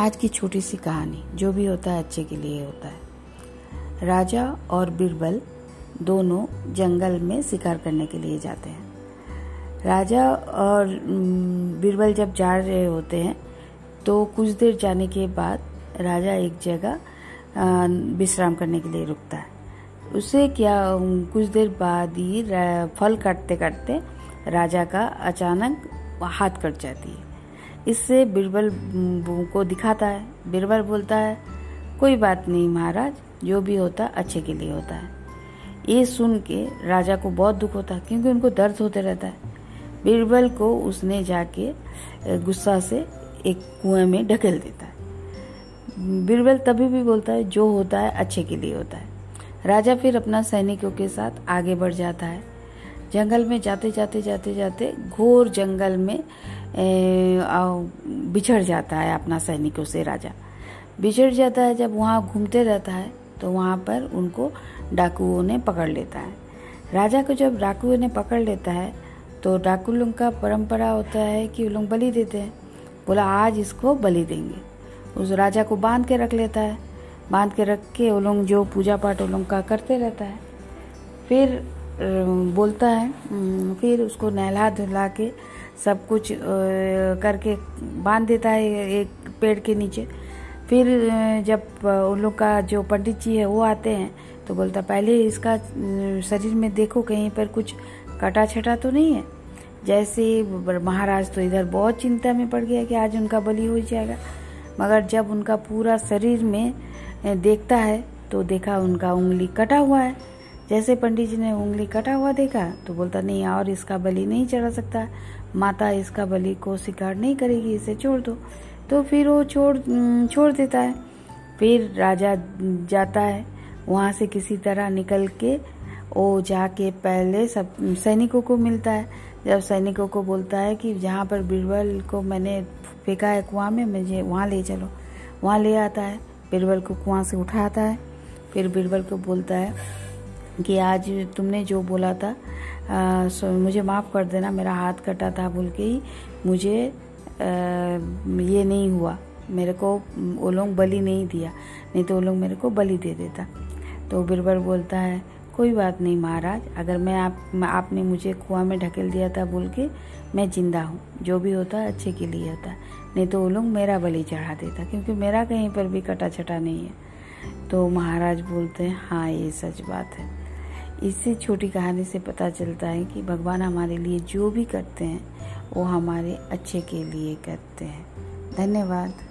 आज की छोटी सी कहानी, जो भी होता है अच्छे के लिए होता है। राजा और बीरबल दोनों जंगल में शिकार करने के लिए जाते हैं। राजा और बीरबल जब जा रहे होते हैं तो कुछ देर जाने के बाद राजा एक जगह विश्राम करने के लिए रुकता है। उसे क्या कुछ देर बाद ही फल काटते काटते राजा का अचानक हाथ कट जाती है। इससे बीरबल को दिखाता है। बीरबल बोलता है, कोई बात नहीं महाराज, जो भी होता अच्छे के लिए होता है। ये सुन के राजा को बहुत दुख होता है, क्योंकि उनको दर्द होते रहता है। बीरबल को उसने जाके गुस्सा से एक कुएँ में ढकेल देता है। बीरबल तभी भी बोलता है, जो होता है, अच्छे के लिए होता है। राजा फिर अपना सैनिकों के साथ आगे बढ़ जाता है। जंगल में जाते जाते जाते जाते घोर जंगल में बिछड़ जाता है अपना सैनिकों से राजा। बिछड़ जाता है, जब वहाँ घूमते रहता है तो वहाँ पर उनको डाकुओं ने पकड़ लेता है। राजा को जब डाकुओं ने पकड़ लेता है तो डाकू लोग का परंपरा होता है कि वो लोग बलि देते हैं। बोला, आज इसको बलि देंगे। उस राजा को बाँध के रख लेता है। बाँध के रख के वो लोग जो पूजा पाठ वो लोग का करते रहता है। फिर बोलता है। फिर उसको नहला धुला के सब कुछ करके बाँध देता है एक पेड़ के नीचे। फिर जब उन लोग का जो पंडित जी है वो आते हैं तो बोलता, पहले इसका शरीर में देखो, कहीं पर कुछ कटा छटा तो नहीं है? जैसे महाराज तो इधर बहुत चिंता में पड़ गया कि आज उनका बलि हो जाएगा। मगर जब उनका पूरा शरीर में देखता है तो देखा उनका उंगली कटा हुआ है। जैसे पंडित जी ने उंगली कटा हुआ देखा तो बोलता, नहीं, और इसका बलि नहीं चढ़ा सकता। माता इसका बलि को शिकार नहीं करेगी, इसे छोड़ दो। तो फिर वो छोड़ छोड़ देता है। फिर राजा जाता है, वहाँ से किसी तरह निकल के वो जाके पहले सब, सैनिकों को मिलता है। जब सैनिकों को बोलता है कि, जहाँ पर बीरबल को मैंने फेंका है कुआँ में, मुझे वहाँ ले चलो। वहाँ ले आता है, बीरबल को कुआँ से उठाता है। फिर बीरबल को बोलता है कि आज तुमने जो बोला था आ, मुझे माफ़ कर देना मेरा हाथ कटा था बोल के ही मुझे आ, ये नहीं हुआ। मेरे को वो लोग बलि नहीं दिया नहीं तो वो लोग मेरे को बलि दे देता। तो बिरबर बोलता है कोई बात नहीं महाराज अगर मैं आप आपने मुझे कुआँ में ढकेल दिया था बोल के मैं ज़िंदा हूँ। जो भी होता है अच्छे के लिए होता नहीं तो वो लोग मेरा बलि चढ़ा देता क्योंकि मेरा कहीं पर भी कटा छटा नहीं है। तो महाराज बोलते हैं हाँ ये सच बात है। इससे छोटी कहानी से पता चलता है कि भगवान हमारे लिए जो भी करते हैं, वो हमारे अच्छे के लिए करते हैं। धन्यवाद।